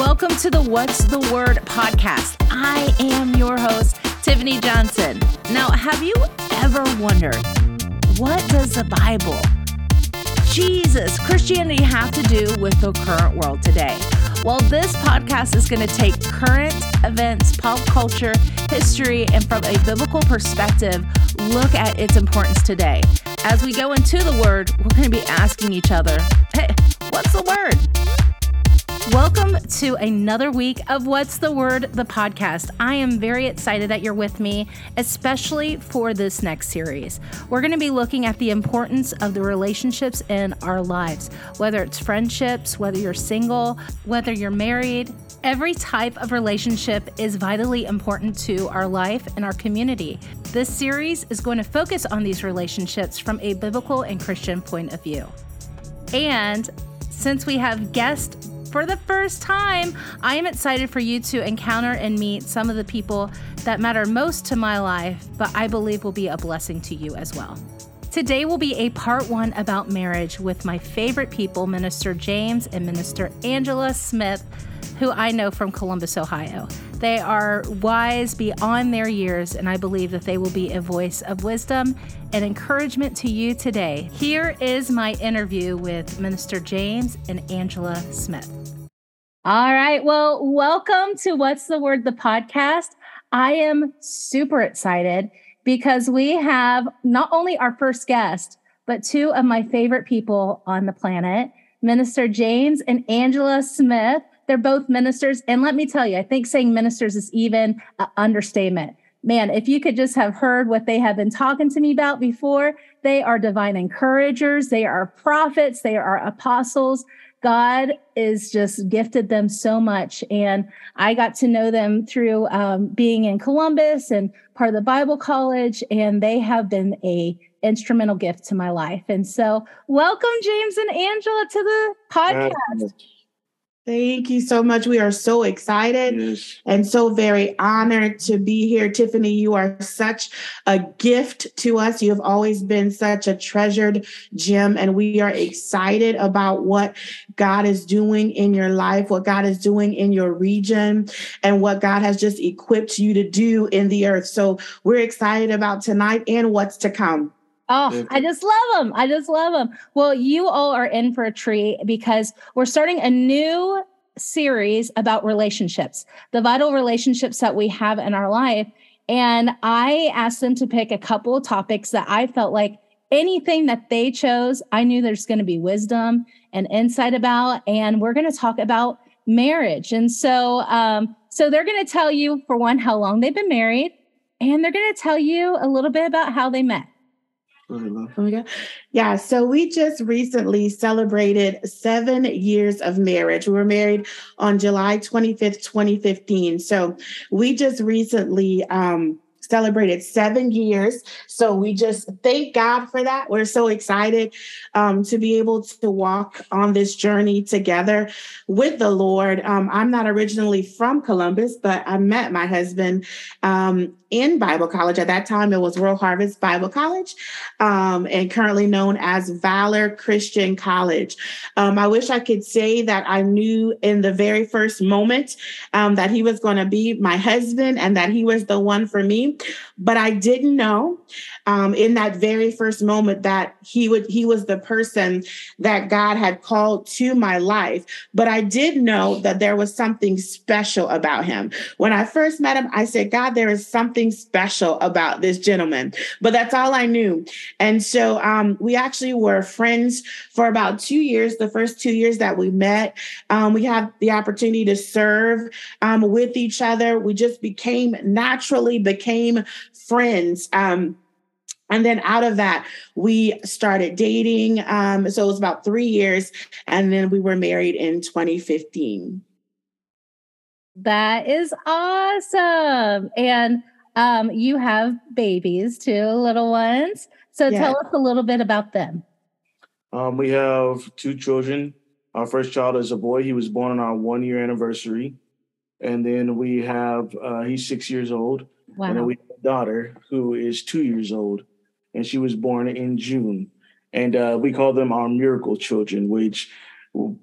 Welcome to the What's the Word podcast. I am your host, Tiffany Johnson. Now, have you ever wondered what does the Bible, Jesus, Christianity have to do with the current world today? Well, this podcast is going to take current events, pop culture, history, and from a biblical perspective, look at its importance today. As we go into the Word, we're going to be asking each other, hey, what's the Word? Welcome to another week of What's the Word, the podcast. I am very excited that you're with me, especially for this next series. We're going to be looking at the importance of the relationships in our lives, whether it's friendships, whether you're single, whether you're married. Every type of relationship is vitally important to our life and our community. This series is going to focus on these relationships from a biblical and Christian point of view. And since we have guest for the first time, I am excited for you to encounter and meet some of the people that matter most to my life, but I believe will be a blessing to you as well. Today will be a part one about marriage with my favorite people, Minister James and Minister Angela Smith, who I know from Columbus, Ohio. They are wise beyond their years, and I believe that they will be a voice of wisdom and encouragement to you today. Here is my interview with Minister James and Angela Smith. All right. Well, welcome to What's the Word, the podcast. I am super excited because we have not only our first guest, but two of my favorite people on the planet, Minister James and Angela Smith. They're both ministers. And let me tell you, I think saying ministers is even an understatement. Man, if you could just have heard what they have been talking to me about before, they are divine encouragers, they are prophets, they are apostles. God is just gifted them so much. And I got to know them through um, being in Columbus and part of the Bible college, and they have been a instrumental gift to my life. And so welcome James and Angela to the podcast. Thank you so much. We are so excited yes. and so very honored to be here. Tiffany, you are such a gift to us. You have always been such a treasured gem, and we are excited about what God is doing in your life, what God is doing in your region, and what God has just equipped you to do in the earth. So we're excited about tonight and what's to come. Oh, I just love them. I just love them. Well, you all are in for a treat because we're starting a new series about relationships, the vital relationships that we have in our life. And I asked them to pick a couple of topics that I felt like anything that they chose, I knew there's going to be wisdom and insight about. And we're going to talk about marriage. And so, um, so they're going to tell you, for one, how long they've been married, and they're going to tell you a little bit about how they met. Oh my God. yeah, so we just recently celebrated seven years of marriage. We were married on July 25th, 2015. So we just recently um, celebrated seven years. So we just thank God for that. We're so excited um, to be able to walk on this journey together with the Lord. Um, I'm not originally from Columbus, but I met my husband um, in Bible college. At that time, it was World Harvest Bible College um, and currently known as Valor Christian College. Um, I wish I could say that I knew in the very first moment um, that he was going to be my husband and that he was the one for me, but I didn't know um, in that very first moment that he would he was the person that God had called to my life. But I did know that there was something special about him. When I first met him, I said, God, there is something special about this gentleman. But that's all I knew. And so um, we actually were friends for about two years. The first two years that we met, um, we had the opportunity to serve um, with each other. We just became naturally became friends. Um, and then out of that, we started dating. Um, so it was about three years. And then we were married in 2015. That is awesome. And um, you have babies too, little ones. So yeah. tell us a little bit about them. Um, we have two children. Our first child is a boy. He was born on our one year anniversary. And then we have, uh, he's six years old. Wow. And then we have a daughter who is two years old and she was born in June. And uh, we call them our miracle children, which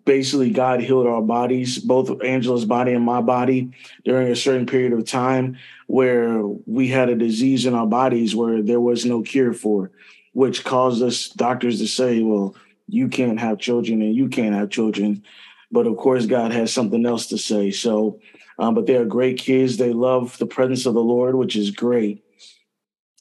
basically God healed our bodies, both Angela's body and my body, during a certain period of time where we had a disease in our bodies where there was no cure for, which caused us doctors to say, well, you can't have children and you can't have children. But of course, God has something else to say. So, um, but they are great kids. They love the presence of the Lord, which is great.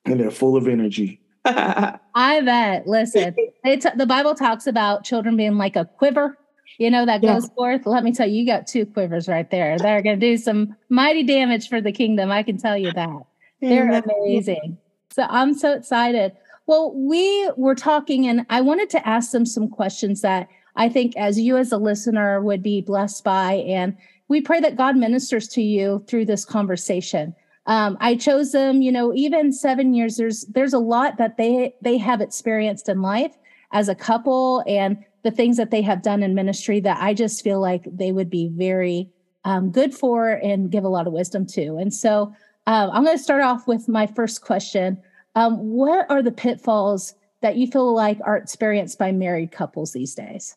And they're full of energy. I bet. Listen, t- the Bible talks about children being like a quiver, you know, that goes yeah. forth. Let me tell you, you got two quivers right there. They're going to do some mighty damage for the kingdom. I can tell you that. They're amazing. So I'm so excited. Well, we were talking, and I wanted to ask them some questions that I think as you as a listener would be blessed by. And we pray that God ministers to you through this conversation. Um, I chose them, you know, even seven years, there's there's a lot that they they have experienced in life as a couple and the things that they have done in ministry that I just feel like they would be very um, good for and give a lot of wisdom to. And so uh, I'm going to start off with my first question. Um, what are the pitfalls that you feel like are experienced by married couples these days?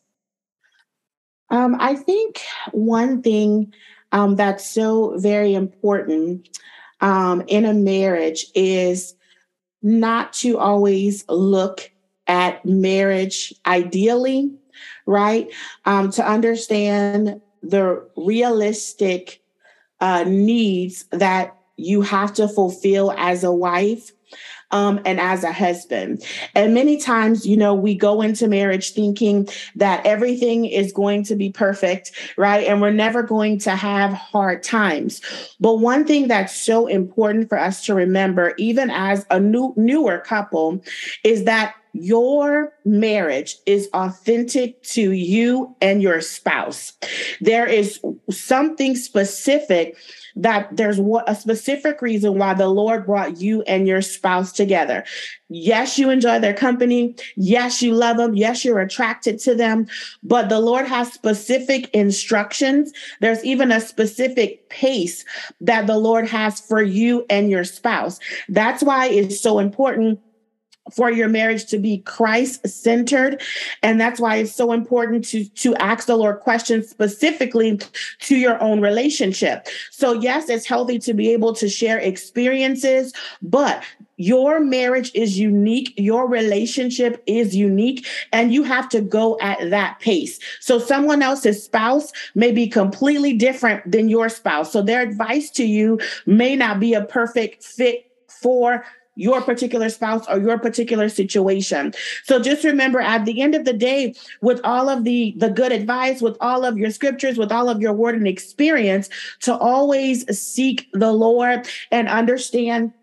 Um, I think one thing um, that's so very important um, in a marriage is not to always look at marriage ideally, right? Um, to understand the realistic uh, needs that you have to fulfill as a wife um, and as a husband. And many times, you know, we go into marriage thinking that everything is going to be perfect, right? And we're never going to have hard times. But one thing that's so important for us to remember, even as a new newer couple, is that your marriage is authentic to you and your spouse. There is something specific that there's a specific reason why the Lord brought you and your spouse together. Yes, you enjoy their company. Yes, you love them. Yes, you're attracted to them. But the Lord has specific instructions. There's even a specific pace that the Lord has for you and your spouse. That's why it's so important for your marriage to be Christ centered. And that's why it's so important to, to ask the Lord questions specifically to your own relationship. So, yes, it's healthy to be able to share experiences, but your marriage is unique. Your relationship is unique, and you have to go at that pace. So, someone else's spouse may be completely different than your spouse. So, their advice to you may not be a perfect fit for your particular spouse or your particular situation. So just remember at the end of the day, with all of the, the good advice, with all of your scriptures, with all of your word and experience, to always seek the Lord and understand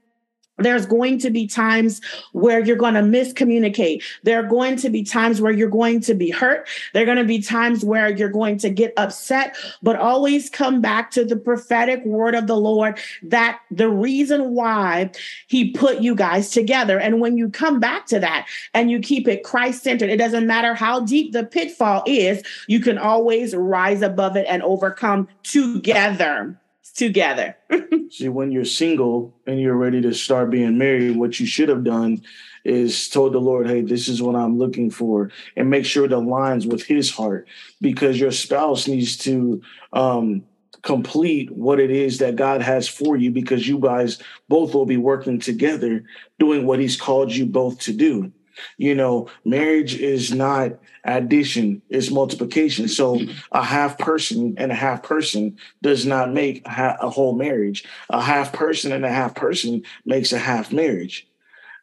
there's going to be times where you're going to miscommunicate. There are going to be times where you're going to be hurt. There are going to be times where you're going to get upset, but always come back to the prophetic word of the Lord that the reason why he put you guys together. And when you come back to that and you keep it Christ centered, it doesn't matter how deep the pitfall is, you can always rise above it and overcome together together. See, when you're single and you're ready to start being married, what you should have done is told the Lord, hey, this is what I'm looking for, and make sure it aligns with his heart because your spouse needs to um, complete what it is that God has for you because you guys both will be working together doing what he's called you both to do. You know, marriage is not addition, it's multiplication. So a half person and a half person does not make a whole marriage. A half person and a half person makes a half marriage.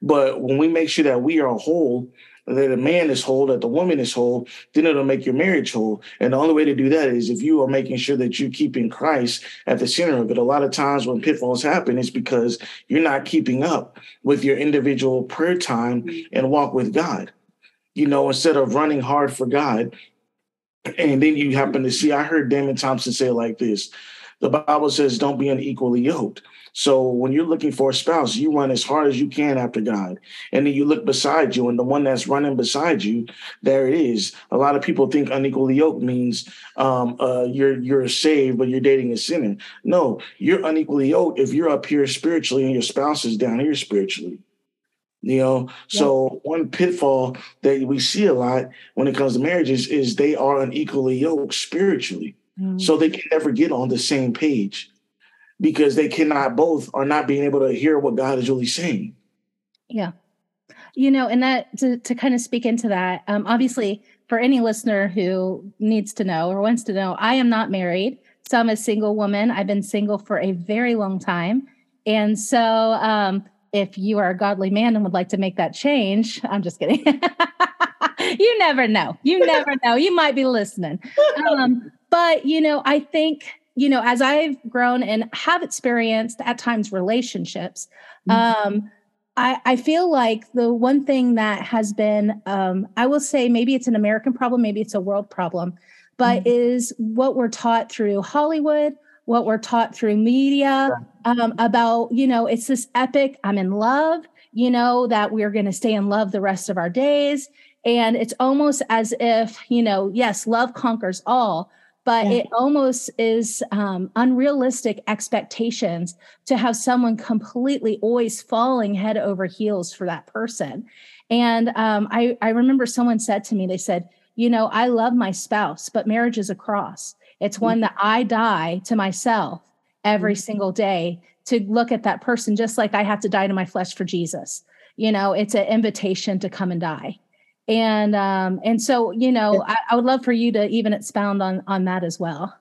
But when we make sure that we are whole that a man is whole, that the woman is whole, then it'll make your marriage whole. And the only way to do that is if you are making sure that you're keeping Christ at the center of it. A lot of times when pitfalls happen, it's because you're not keeping up with your individual prayer time mm-hmm. and walk with God. You know, instead of running hard for God, and then you happen to see, I heard Damon Thompson say like this the Bible says, don't be unequally yoked. So when you're looking for a spouse, you run as hard as you can after God. And then you look beside you, and the one that's running beside you, there it is. A lot of people think unequally yoked means um, uh, you're you're saved, but you're dating a sinner. No, you're unequally yoked if you're up here spiritually and your spouse is down here spiritually. You know, so one pitfall that we see a lot when it comes to marriages is they are unequally yoked spiritually. Mm-hmm. So they can never get on the same page because they cannot both are not being able to hear what God is really saying. Yeah. You know, and that to, to kind of speak into that, um, obviously, for any listener who needs to know or wants to know, I am not married. So I'm a single woman. I've been single for a very long time. And so um, if you are a godly man and would like to make that change, I'm just kidding. you never know. You never know. You might be listening. Um, but, you know, I think, you know, as I've grown and have experienced at times relationships, mm-hmm. um, I, I, feel like the one thing that has been, um, I will say, maybe it's an American problem, maybe it's a world problem, but mm-hmm. is what we're taught through Hollywood, what we're taught through media um, about, you know, it's this epic, I'm in love, you know, that we're going to stay in love the rest of our days. And it's almost as if, you know, yes, love conquers all, but yeah. it almost is um, unrealistic expectations to have someone completely always falling head over heels for that person. And um, I, I remember someone said to me, they said, you know, I love my spouse, but marriage is a cross. It's one that I die to myself every mm-hmm. single day to look at that person, just like I have to die to my flesh for Jesus. You know, it's an invitation to come and die. And um, and so, you know, I, I would love for you to even expound on on that as well.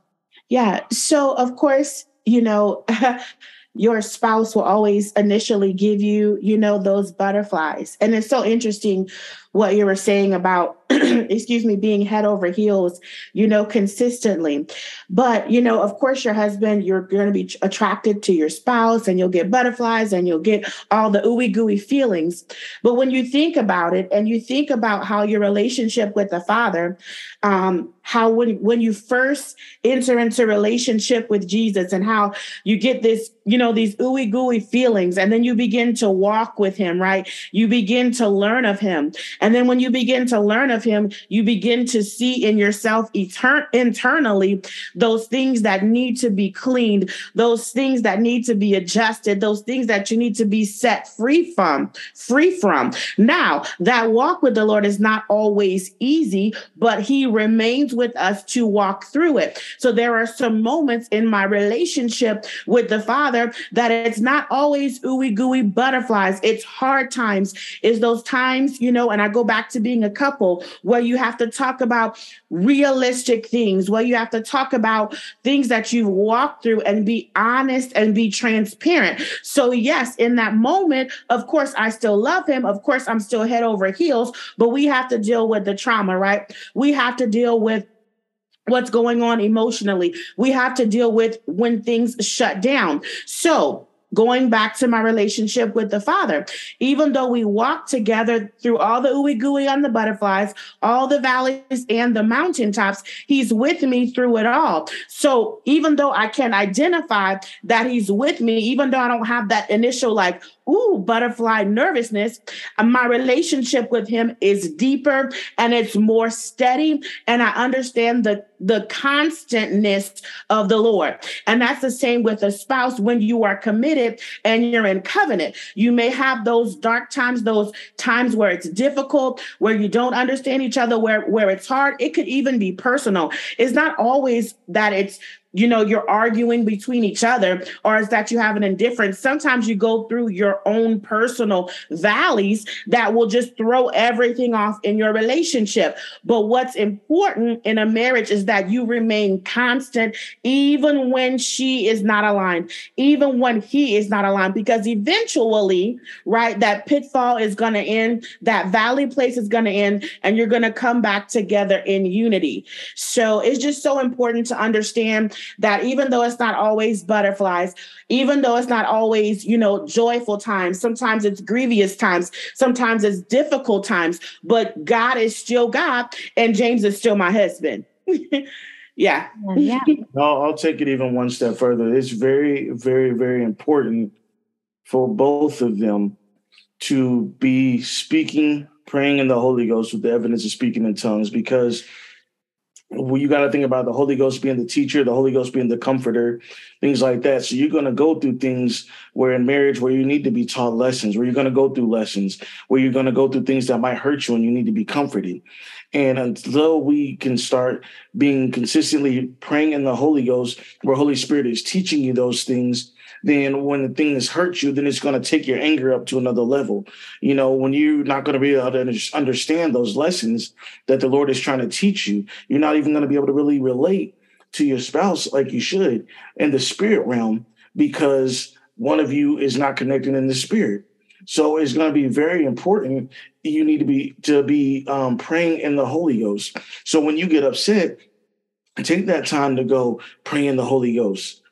Yeah. So of course, you know, your spouse will always initially give you, you know, those butterflies. And it's so interesting what you were saying about excuse me being head over heels you know consistently. But you know of course your husband you're going to be attracted to your spouse and you'll get butterflies and you'll get all the ooey gooey feelings. But when you think about it and you think about how your relationship with the father um, how when when you first enter into relationship with jesus and how you get this you know these ooey gooey feelings and then you begin to walk with him right? You begin to learn of him and then when you begin to learn of him, you begin to see in yourself etern- internally those things that need to be cleaned, those things that need to be adjusted, those things that you need to be set free from, free from. Now, that walk with the Lord is not always easy, but he remains with us to walk through it. So there are some moments in my relationship with the Father that it's not always ooey gooey butterflies. It's hard times. It's those times, you know, and I go back to being a couple where you have to talk about realistic things, where you have to talk about things that you've walked through and be honest and be transparent. So, yes, in that moment, of course, I still love him. Of course, I'm still head over heels, but we have to deal with the trauma, right? We have to deal with what's going on emotionally. We have to deal with when things shut down. So, going back to my relationship with the father. Even though we walk together through all the ooey gooey on the butterflies, all the valleys and the mountaintops, he's with me through it all. So even though I can identify that he's with me, even though I don't have that initial like, ooh, butterfly nervousness, uh, my relationship with him is deeper and it's more steady. And I understand the, the constantness of the Lord. And that's the same with a spouse when you are committed and you're in covenant. You may have those dark times, those times where it's difficult, where you don't understand each other, where, where it's hard. It could even be personal. It's not always that it's you know you're arguing between each other or is that you have an indifference? Sometimes you go through your own personal valleys that will just throw everything off in your relationship. But what's important in a marriage is that you remain constant even when she is not aligned even when he is not aligned because eventually right that pitfall is going to end that valley place is going to end and you're going to come back together in unity. So it's just so important to understand that even though it's not always butterflies, even though it's not always, you know, joyful times, sometimes it's grievous times, sometimes it's difficult times, but God is still God and James is still my husband. yeah. Yeah. I'll, I'll take it even one step further. It's very, very, very important for both of them to be speaking, praying in the Holy Ghost with the evidence of speaking in tongues because well, you got to think about the Holy Ghost being the teacher, the Holy Ghost being the comforter, things like that. So you're going to go through things where in marriage where you need to be taught lessons, where you're going to go through lessons, where you're going to go through things that might hurt you and you need to be comforted. And until we can start being consistently praying in the Holy Ghost, where Holy Spirit is teaching you those things, then when the things hurt you, then it's going to take your anger up to another level. You know, when you're not going to be able to understand those lessons that the Lord is trying to teach you, you're not even going to be able to really relate to your spouse like you should in the spirit realm because one of you is not connecting in the spirit. So it's going to be very important. You need to be to be um, praying in the Holy Ghost. So when you get upset, take that time to go pray in the Holy Ghost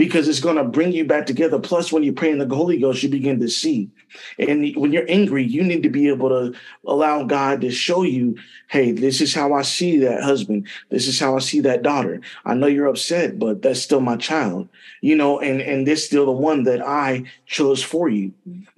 because it's going to bring you back together. Plus, when you pray in the Holy Ghost, you begin to see. And when you're angry, you need to be able to allow God to show you, hey, this is how I see that husband. This is how I see that daughter. I know you're upset, but that's still my child, you know, and, and this still the one that I chose for you.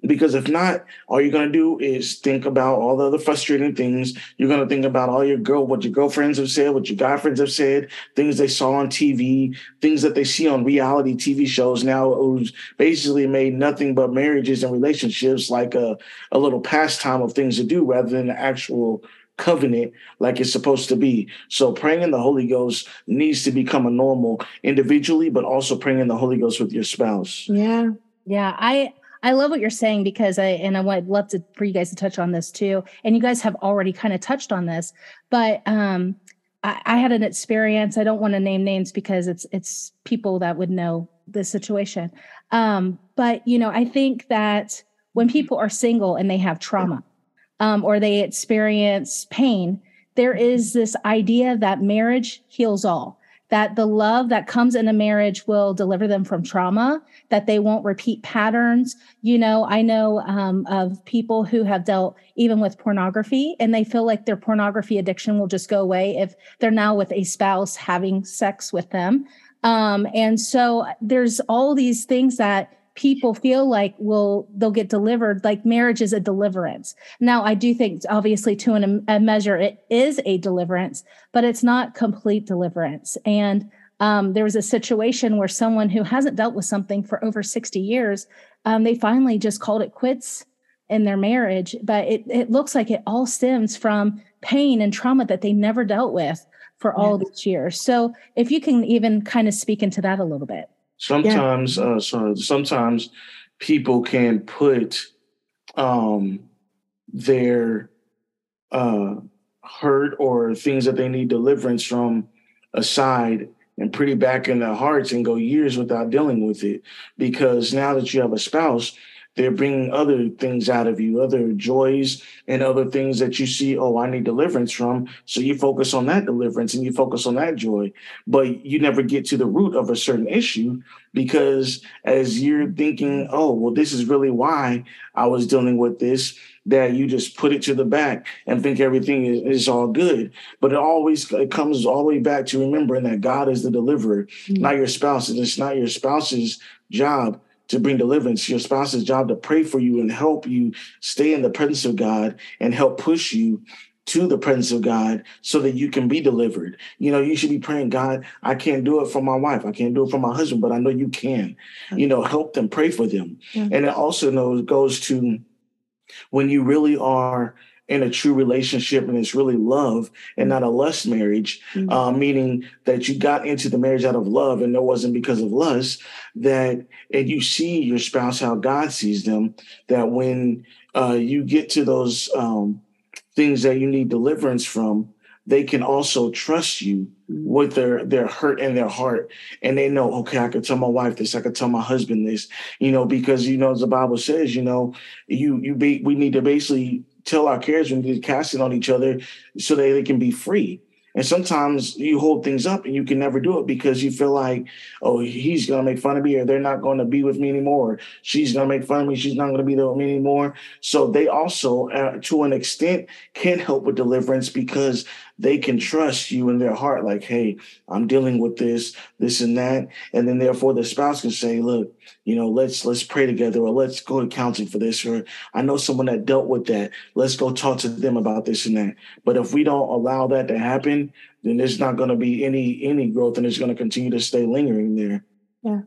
Because if not, all you're going to do is think about all the other frustrating things. You're going to think about all your girl, what your girlfriends have said, what your guy friends have said, things they saw on TV, things that they see on reality TV shows now, who's basically made nothing but marriages and relationships like a, a little pastime of things to do rather than an actual covenant like it's supposed to be. So praying in the Holy Ghost needs to become a normal individually, but also praying in the Holy Ghost with your spouse. Yeah. Yeah. I I love what you're saying because I and I would love to for you guys to touch on this too. And you guys have already kind of touched on this, but um I, I had an experience. I don't want to name names because it's it's people that would know the situation. Um, but you know, I think that when people are single and they have trauma um, or they experience pain, there is this idea that marriage heals all, that the love that comes in a marriage will deliver them from trauma, that they won't repeat patterns. You know, I know um, of people who have dealt even with pornography and they feel like their pornography addiction will just go away if they're now with a spouse having sex with them. Um, and so there's all these things that people feel like will they'll get delivered like marriage is a deliverance. Now i do think obviously to an, a measure it is a deliverance but it's not complete deliverance. And um, there was a situation where someone who hasn't dealt with something for over 60 years um, they finally just called it quits in their marriage but it, it looks like it all stems from pain and trauma that they never dealt with for all these years. So if you can even kind of speak into that a little bit Sometimes, yeah. uh, so sometimes people can put um, their uh, hurt or things that they need deliverance from aside and pretty back in their hearts and go years without dealing with it because now that you have a spouse they're bringing other things out of you, other joys and other things that you see, oh, I need deliverance from. So you focus on that deliverance and you focus on that joy, but you never get to the root of a certain issue because as you're thinking, oh, well, this is really why I was dealing with this, that you just put it to the back and think everything is, is all good. But it always it comes all the way back to remembering that God is the deliverer, mm-hmm. not your spouse. And it's not your spouse's job to bring deliverance. Your spouse's job to pray for you and help you stay in the presence of God and help push you to the presence of God so that you can be delivered. You know, you should be praying, God, I can't do it for my wife. I can't do it for my husband, but I know you can. You know, help them, pray for them. And it also knows goes to when you really are in a true relationship and it's really love and not a lust marriage, mm-hmm. uh, meaning that you got into the marriage out of love and it wasn't because of lust, that and you see your spouse how God sees them, that when uh, you get to those um, things that you need deliverance from, they can also trust you mm-hmm. with their their hurt in their heart and they know okay i could tell my wife this i could tell my husband this you know because you know as the bible says you know you you be we need to basically tell our cares when we cast it on each other so that they can be free. And sometimes you hold things up and you can never do it because you feel like, oh, he's going to make fun of me or they're not going to be with me anymore. She's going to make fun of me. She's not going to be there with me anymore. So they also, uh, to an extent, can help with deliverance because they can trust you in their heart, like, hey, I'm dealing with this, this and that. And then therefore the spouse can say, look, you know, let's let's pray together or let's go to counseling for this. Or I know someone that dealt with that. Let's go talk to them about this and that. But if we don't allow that to happen, then there's not going to be any any growth and it's going to continue to stay lingering there. Yeah.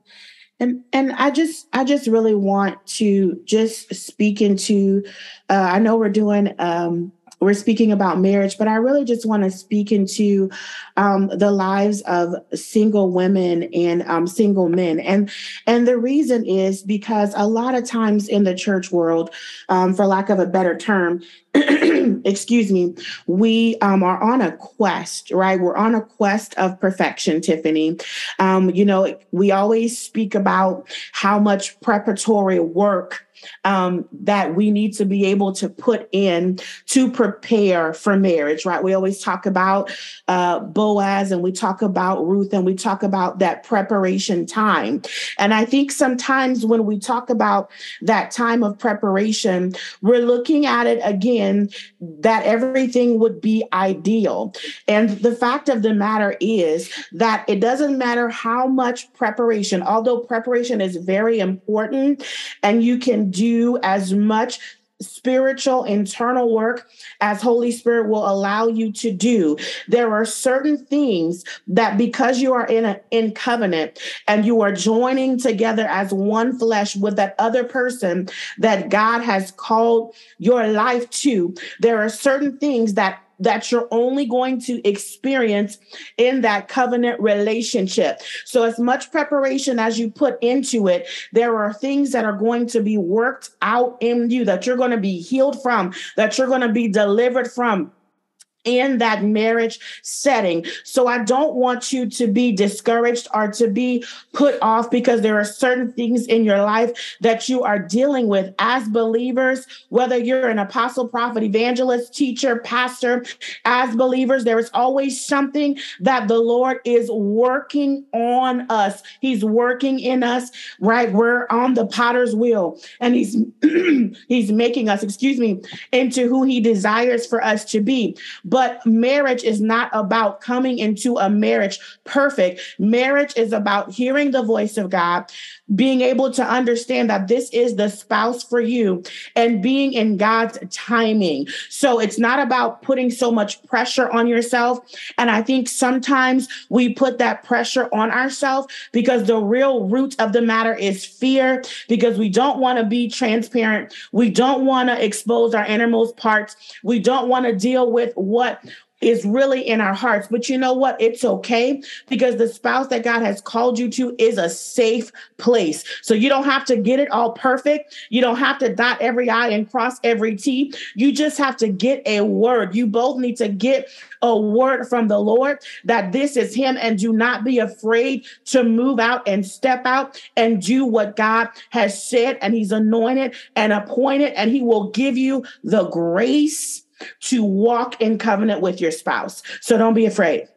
And and I just I just really want to just speak into uh, I know we're doing um we're speaking about marriage, but I really just want to speak into um, the lives of single women and um, single men, and and the reason is because a lot of times in the church world, um, for lack of a better term, excuse me, we um, are on a quest, right? We're on a quest of perfection, Tiffany. Um, you know, we always speak about how much preparatory work um, that we need to be able to put in to prepare for marriage, right? We always talk about uh, Boaz and we talk about Ruth and we talk about that preparation time. And I think sometimes when we talk about that time of preparation, we're looking at it again that everything would be ideal. And the fact of the matter is that it doesn't matter how much preparation, although preparation is very important and you can do as much spiritual internal work as Holy Spirit will allow you to do. There are certain things that because you are in a in covenant and you are joining together as one flesh with that other person that God has called your life to, there are certain things that that you're only going to experience in that covenant relationship. So, as much preparation as you put into it, there are things that are going to be worked out in you that you're going to be healed from, that you're going to be delivered from in that marriage setting. So I don't want you to be discouraged or to be put off because there are certain things in your life that you are dealing with as believers, whether you're an apostle, prophet, evangelist, teacher, pastor, as believers, there is always something that the Lord is working on us. He's working in us, right? We're on the potter's wheel and he's he's making us, excuse me, into who he desires for us to be. But marriage is not about coming into a marriage perfect. Marriage is about hearing the voice of God, being able to understand that this is the spouse for you and being in God's timing. So it's not about putting so much pressure on yourself. And I think sometimes we put that pressure on ourselves because the real root of the matter is fear, because we don't want to be transparent. We don't want to expose our innermost parts. We don't want to deal with what is really in our hearts. But you know what? It's okay because the spouse that God has called you to is a safe place. So you don't have to get it all perfect. You don't have to dot every I and cross every T. You just have to get a word. You both need to get a word from the Lord that this is Him and do not be afraid to move out and step out and do what God has said. And He's anointed and appointed, and He will give you the grace to walk in covenant with your spouse. So don't be afraid.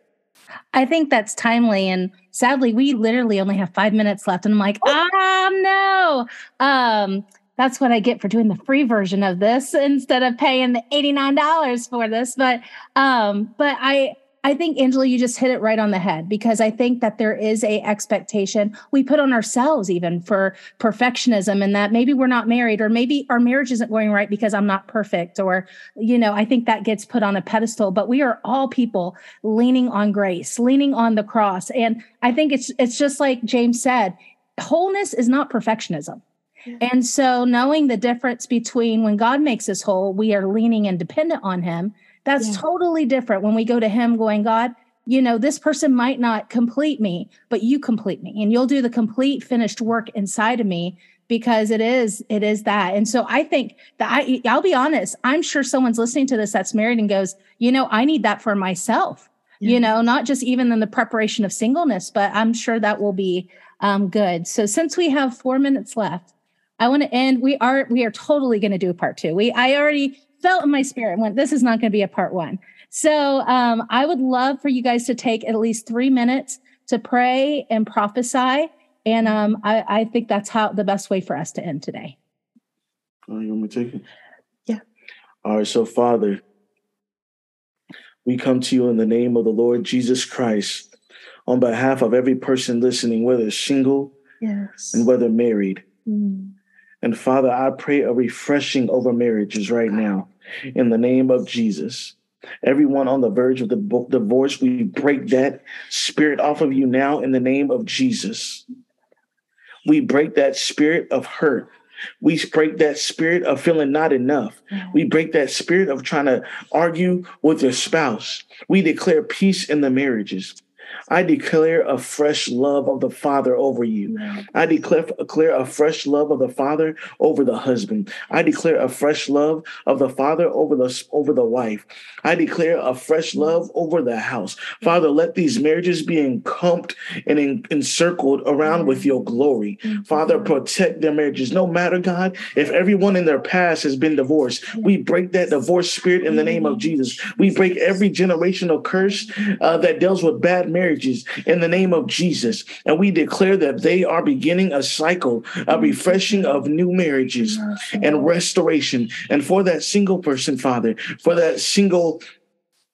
I think that's timely. And sadly, we literally only have five minutes left. And I'm like, oh um, no. Um, that's what I get for doing the free version of this instead of paying the $89 for this. But um, but I I think Angela, you just hit it right on the head because I think that there is a expectation we put on ourselves even for perfectionism and that maybe we're not married or maybe our marriage isn't going right because I'm not perfect or you know I think that gets put on a pedestal but we are all people leaning on grace, leaning on the cross and I think it's it's just like James said, wholeness is not perfectionism. And so knowing the difference between when God makes us whole, we are leaning and dependent on him that's yeah. totally different when we go to Him going, God, you know, this person might not complete me, but you complete me and you'll do the complete finished work inside of me because it is it is that and so i think that i i'll be honest i'm sure someone's listening to this that's married and goes you know i need that for myself yeah. you know not just even in the preparation of singleness but i'm sure that will be um, good so since we have four minutes left i want to end we are we are totally going to do a part two we i already felt in my spirit went, this is not going to be a part one. So um, I would love for you guys to take at least three minutes to pray and prophesy. And um, I, I think that's how the best way for us to end today. Oh, you want me to take it? Yeah. All right. So, Father, we come to you in the name of the Lord Jesus Christ on behalf of every person listening, whether single yes. and whether married. Mm. And Father, I pray a refreshing over marriages right now in the name of Jesus. Everyone on the verge of the divorce, we break that spirit off of you now in the name of Jesus. We break that spirit of hurt. We break that spirit of feeling not enough. We break that spirit of trying to argue with your spouse. We declare peace in the marriages. I declare a fresh love of the Father over you. I declare, declare a fresh love of the Father over the husband. I declare a fresh love of the Father over the over the wife. I declare a fresh love over the house. Father, let these marriages be encompassed and en- encircled around with your glory. Father, protect their marriages. No matter, God, if everyone in their past has been divorced, we break that divorce spirit in the name of Jesus. We break every generational curse uh, that deals with bad marriage marriages in the name of Jesus. And we declare that they are beginning a cycle, a refreshing of new marriages and restoration. And for that single person, Father, for that single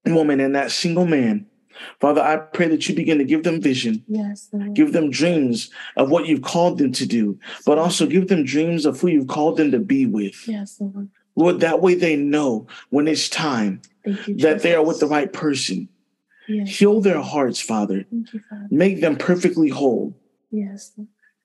woman and that single man, Father, I pray that you begin to give them vision. Yes. Lord. Give them dreams of what you've called them to do, but also give them dreams of who you've called them to be with. Yes, Lord. Lord, that way they know when it's time you, that they are with the right person. Yes. Heal their hearts, Father. You, Father. Make them perfectly whole. Yes.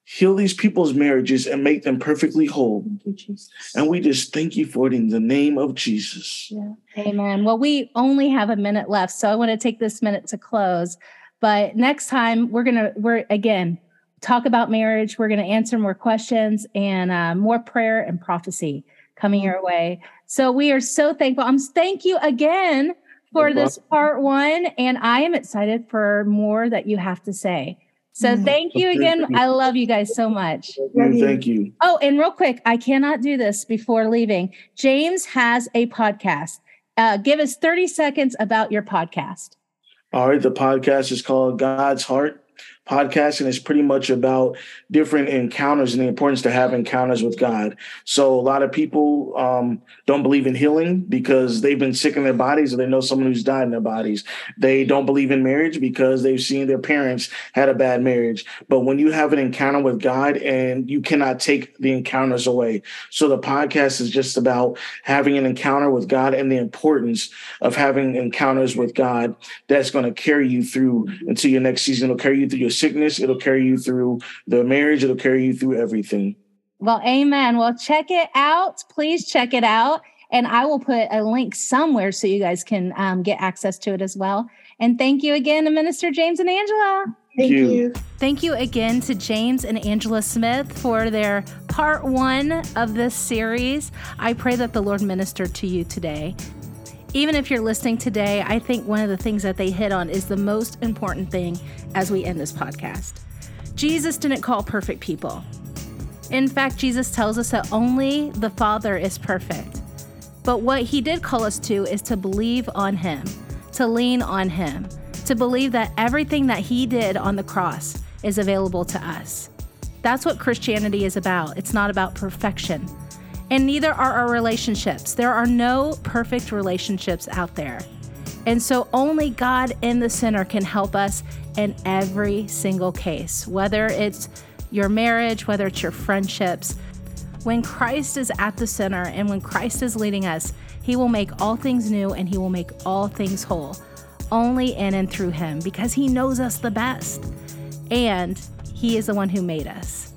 Heal these people's marriages and make them perfectly whole. You, and we just thank you for it in the name of Jesus. Yeah. Amen. Well, we only have a minute left, so I want to take this minute to close. But next time we're gonna we're again talk about marriage. We're gonna answer more questions and uh, more prayer and prophecy coming your way. So we are so thankful. I'm thank you again for this part one. And I am excited for more that you have to say. So mm. thank you again. I love you guys so much. Thank you. Oh, and real quick, I cannot do this before leaving. James has a podcast. Uh, give us 30 seconds about your podcast. All right. The podcast is called God's Heart podcasting is pretty much about different encounters and the importance to have encounters with God. So a lot of people um, don't believe in healing because they've been sick in their bodies or they know someone who's died in their bodies. They don't believe in marriage because they've seen their parents had a bad marriage. But when you have an encounter with God and you cannot take the encounters away. So the podcast is just about having an encounter with God and the importance of having encounters with God that's going to carry you through until your next season. It'll carry you through your sickness, it'll carry you through the marriage, it'll carry you through everything. Well, amen. Well, check it out. Please check it out. And I will put a link somewhere so you guys can um, get access to it as well. And thank you again to Minister James and Angela. Thank you. you. Thank you again to James and Angela Smith for their part one of this series. I pray that the Lord ministered to you today. Even if you're listening today, I think one of the things that they hit on is the most important thing as we end this podcast. Jesus didn't call perfect people. In fact, Jesus tells us that only the Father is perfect. But what he did call us to is to believe on him, to lean on him, to believe that everything that he did on the cross is available to us. That's what Christianity is about. It's not about perfection, and neither are our relationships. There are no perfect relationships out there. And so only God in the center can help us in every single case, whether it's your marriage, whether it's your friendships. When Christ is at the center and when Christ is leading us, He will make all things new and He will make all things whole, only in and through Him, because He knows us the best. And He is the one who made us.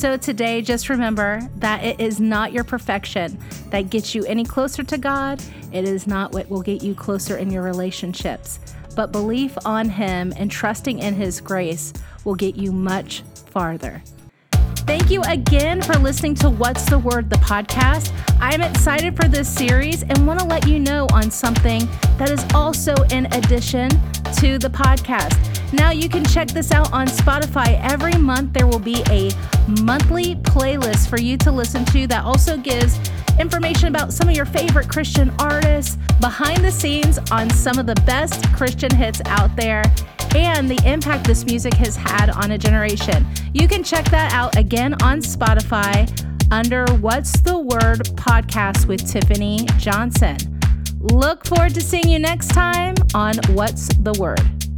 So today, just remember that it is not your perfection that gets you any closer to God. It is not what will get you closer in your relationships. But belief on Him and trusting in His grace will get you much farther. Thank you again for listening to What's the Word, the podcast. I am excited for this series and want to let you know on something that is also in addition to the podcast. Now you can check this out on Spotify. Every month there will be a monthly playlist for you to listen to that also gives information about some of your favorite Christian artists, behind the scenes on some of the best Christian hits out there, and the impact this music has had on a generation. You can check that out again on Spotify under What's the Word podcast with Tiffany Johnson. Look forward to seeing you next time on What's the Word.